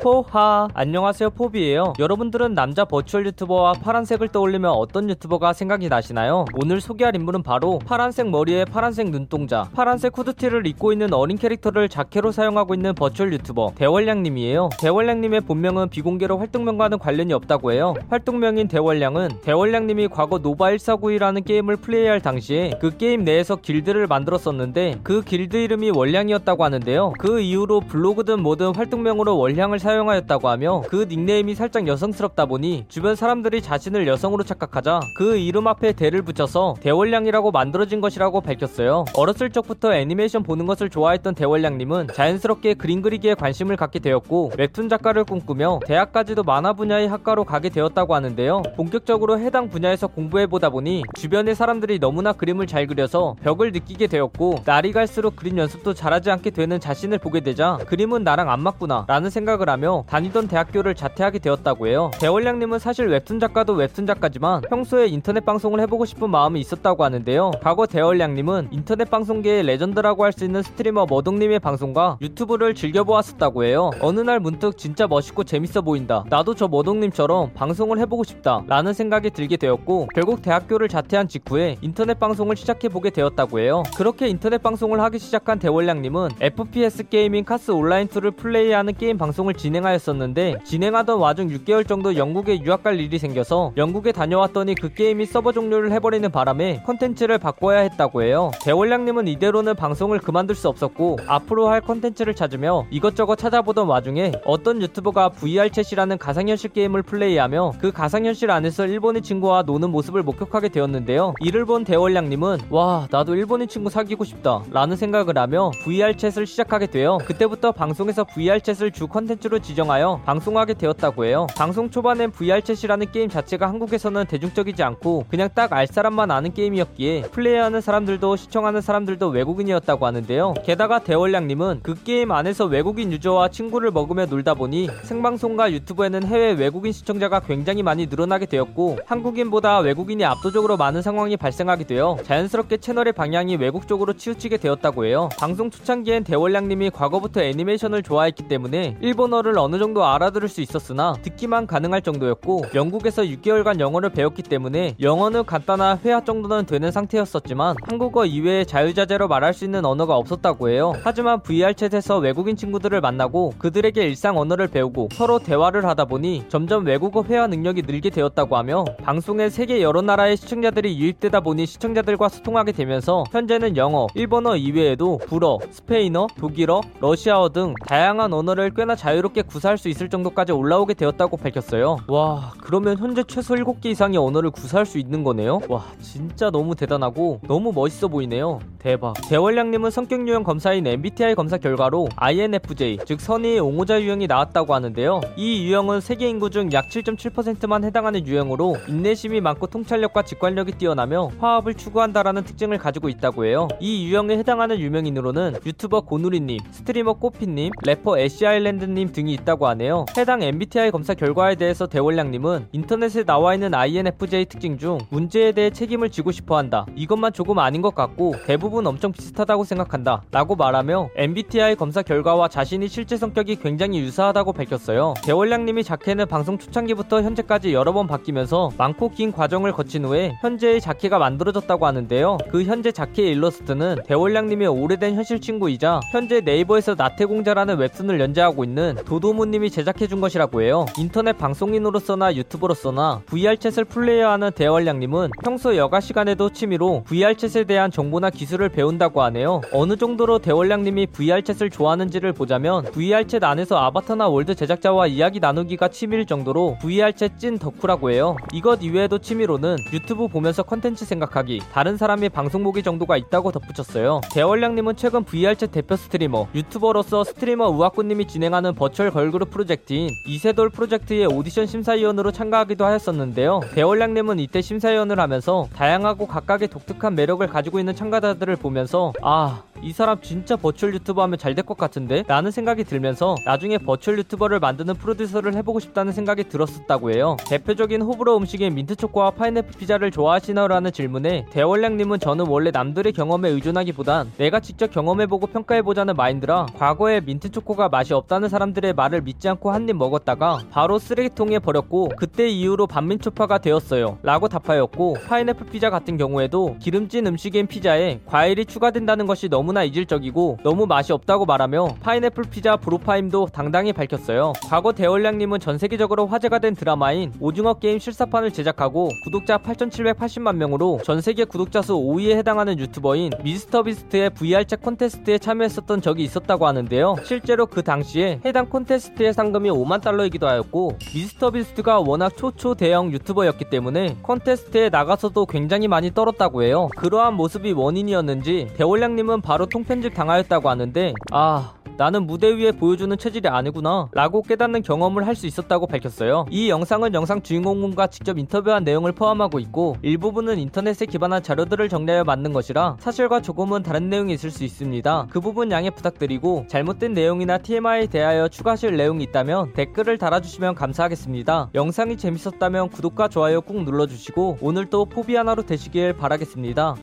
포하. 안녕하세요 포비예요. 여러분들은 남자 virtual 유튜버와 파란색을 떠올리면 어떤 유튜버가 생각이 나시나요? 오늘 소개할 인물은 바로 파란색 머리에 파란색 눈동자 파란색 후드티를 입고 있는 어린 캐릭터를 자켓로 사용하고 있는 virtual 유튜버 대월향님이에요. 대월향님의 본명은 비공개로 활동명과는 관련이 없다고 해요. 활동명인 대월향은 대월향님이 과거 노바 1492라는 게임을 플레이할 당시에 그 게임 내에서 길드를 만들었었는데 그 길드 이름이 월향이었다고 하는데요. 그 이후로 블로그든 뭐든 활동명으로 월향을 사용하였다고 하며 그 닉네임이 살짝 여성스럽다 보니 주변 사람들이 자신을 여성으로 착각하자 그 이름 앞에 대를 붙여서 대월향이라고 만들어진 것이라고 밝혔어요. 어렸을 적부터 애니메이션 보는 것을 좋아했던 대월향님은 자연스럽게 그림 그리기에 관심을 갖게 되었고 웹툰 작가를 꿈꾸며 대학까지도 만화 분야의 학과로 가게 되었다고 하는데요. 본격적으로 해당 분야에서 공부해 보다 보니 주변의 사람들이 너무나 그림을 잘 그려서 벽을 느끼게 되었고 날이 갈수록 그림 연습도 잘하지 않게 되는 자신을 보게 되자 그림은 나랑 안 맞구나 라는 생각을 하며 다니던 대학교를 자퇴하게 되었다고 해요. 대월향님은 사실 웹툰 작가도 웹툰 작가지만 평소에 인터넷 방송을 해보고 싶은 마음이 있었다고 하는데요. 과거 대월향님은 인터넷 방송계의 레전드라고 할 수 있는 스트리머 머독님의 방송과 유튜브를 즐겨보았었다고 해요. 어느 날 문득 진짜 멋있고 재밌어 보인다. 나도 저 머독님처럼 방송을 해보고 싶다. 라는 생각이 들게 되었고 결국 대학교를 자퇴한 직후에 인터넷 방송을 시작해보게 되었다고 해요. 그렇게 인터넷 방송을 하기 시작한 대월향님은 FPS 게임인 카스 온라인2를 플레이하는 게임 방송을 진행하였었는데 진행하던 와중 6개월 정도 영국에 유학 갈 일이 생겨서 영국에 다녀왔더니 그 게임이 서버 종료를 해버리는 바람에 컨텐츠를 바꿔야 했다고 해요. 대월향님은 이대로는 방송을 그만둘 수 없었고 앞으로 할 컨텐츠를 찾으며 이것저것 찾아보던 와중에 어떤 유튜버가 VRChat이라는 가상현실 게임을 플레이하며 그 가상현실 안에서 일본인 친구와 노는 모습을 목격하게 되었는데요. 이를 본 대월향님은 와 나도 일본인 친구 사귀고 싶다 라는 생각을 하며 VRChat을 시작하게 되어 그때부터 방송에서 VRChat을 주 컨텐츠로 지정하여 방송하게 되었다고 해요. 방송 초반엔 VR챗이라는 게임 자체가 한국에서는 대중적이지 않고 그냥 딱 알 사람만 아는 게임이었기에 플레이하는 사람들도 시청하는 사람들도 외국인이었다고 하는데요. 게다가 대월량님은 그 게임 안에서 외국인 유저와 친구를 먹으며 놀다 보니 생방송과 유튜브에는 해외 외국인 시청자가 굉장히 많이 늘어나게 되었고 한국인보다 외국인이 압도적으로 많은 상황이 발생하게 되어 자연스럽게 채널의 방향이 외국 쪽으로 치우치게 되었다고 해요. 방송 초창기엔 대월량님이 과거부터 애니메이션을 좋아했기 때문에 일본어를 어느 정도 알아들을 수 있었으나 듣기만 가능할 정도였고 영국에서 6개월간 영어를 배웠기 때문에 영어는 간단한 회화 정도는 되는 상태였었지만 한국어 이외에 자유자재로 말할 수 있는 언어가 없었다고 해요. 하지만 VR챗에서 외국인 친구들을 만나고 그들에게 일상 언어를 배우고 서로 대화를 하다 보니 점점 외국어 회화 능력이 늘게 되었다고 하며 방송에 세계 여러 나라의 시청자들이 유입되다 보니 시청자들과 소통하게 되면서 현재는 영어, 일본어 이외에도 불어, 스페인어, 독일어, 러시아어 등 다양한 언어를 꽤나 자유롭 게 구사할 수 있을 정도까지 올라오게 되었다고 밝혔어요. 와, 그러면 현재 최소 7개 이상의 언어를 구사할 수 있는 거네요? 와, 진짜 너무 대단하고 너무 멋있어 보이네요. 대박. 대월량님은 성격 유형 검사인 MBTI 검사 결과로 INFJ, 즉 선의의 옹호자 유형이 나왔다고 하는데요. 이 유형은 세계 인구 중 약 7.7%만 해당하는 유형으로 인내심이 많고 통찰력과 직관력이 뛰어나며 화합을 추구한다라는 특징을 가지고 있다고 해요. 이 유형에 해당하는 유명인으로는 유튜버 고누리님, 스트리머 꼬피님, 래퍼 애쉬 아일랜드님 등이 있다고 하네요. 해당 MBTI 검사 결과에 대해서 대월향님은 인터넷에 나와 있는 INFJ 특징 중 문제에 대해 책임을 지고 싶어 한다. 이것만 조금 아닌 것 같고 대부분 엄청 비슷하다고 생각한다. 라고 말하며 MBTI 검사 결과와 자신이 실제 성격이 굉장히 유사하다고 밝혔어요. 대월향님이 자캐는 방송 초창기부터 현재까지 여러 번 바뀌면서 많고 긴 과정을 거친 후에 현재의 자캐가 만들어졌다고 하는데요. 그 현재 자캐 일러스트는 대월향님의 오래된 현실 친구이자 현재 네이버에서 나태공자라는 웹툰을 연재하고 있는 도도무님이 제작해준 것이라고 해요. 인터넷 방송인으로서나 유튜버로서나 VRChat을 플레이하는 대월향님은 평소 여가 시간에도 취미로 VRChat에 대한 정보나 기술을 배운다고 하네요. 어느 정도로 대월향님이 VRChat을 좋아하는지를 보자면 VRChat 안에서 아바타나 월드 제작자와 이야기 나누기가 취미일 정도로 VRChat 찐 덕후라고 해요. 이것 이외에도 취미로는 유튜브 보면서 컨텐츠 생각하기, 다른 사람의 방송 보기 정도가 있다고 덧붙였어요. 대월향님은 최근 VRChat 대표 스트리머, 유튜버로서 스트리머 우왁굳님이 진행하는 virtual 걸그룹 프로젝트인 이세돌 프로젝트의 오디션 심사위원으로 참가하기도 하였었는데요. 대월향님은 이때 심사위원을 하면서 다양하고 각각의 독특한 매력을 가지고 있는 참가자들을 보면서 아 이 사람 진짜 virtual 유튜버 하면 잘 될 것 같은데? 라는 생각이 들면서 나중에 virtual 유튜버를 만드는 프로듀서를 해보고 싶다는 생각이 들었었다고 해요. 대표적인 호불호 음식인 민트초코와 파인애플 피자를 좋아하시나요 라는 질문에 대월향님은 저는 원래 남들의 경험에 의존하기보단 내가 직접 경험해보고 평가해보자는 마인드라 과거에 민트초코가 맛이 없다는 사람들의 말을 믿지 않고 한 입 먹었다가 바로 쓰레기통에 버렸고 그때 이후로 반민초파가 되었어요 라고 답하였고 파인애플 피자 같은 경우에도 기름진 음식인 피자에 과일이 추가된다는 것이 너무나 이질적이고 너무 맛이 없다고 말하며 파인애플 피자 불호파임도 당당히 밝혔어요 과거 대월향님은 전 세계적으로 화제가 된 드라마인 오징어 게임 실사판을 제작하고 구독자 8,780만 명으로 전 세계 구독자 수 5위에 해당하는 유튜버인 미스터 비스트의 VRChat 콘테스트에 참여했었던 적이 있었다고 하는데요. 실제로 그 당시에 해당 콘테스트의 상금이 5만 달러이기도 하였고 미스터 비스트가 워낙 초초 대형 유튜버였기 때문에 콘테스트에 나가서도 굉장히 많이 떨었다고 해요. 그러한 모습이 원인이었는지 대월향님은 바로 통편집 당하였다고 하는데 아 나는 무대 위에 보여주는 체질이 아니구나 라고 깨닫는 경험을 할 수 있었다고 밝혔어요. 이 영상은 영상 주인공과 직접 인터뷰한 내용을 포함하고 있고 일부분은 인터넷에 기반한 자료들을 정리하여 만든 것이라 사실과 조금은 다른 내용이 있을 수 있습니다. 그 부분 양해 부탁드리고 잘못된 내용이나 TMI에 대하여 추가하실 내용이 있다면 댓글을 달아주시면 감사하겠습니다. 영상이 재밌었다면 구독과 좋아요 꾹 눌러주시고 오늘도 포비 하나로 되시길 바라겠습니다.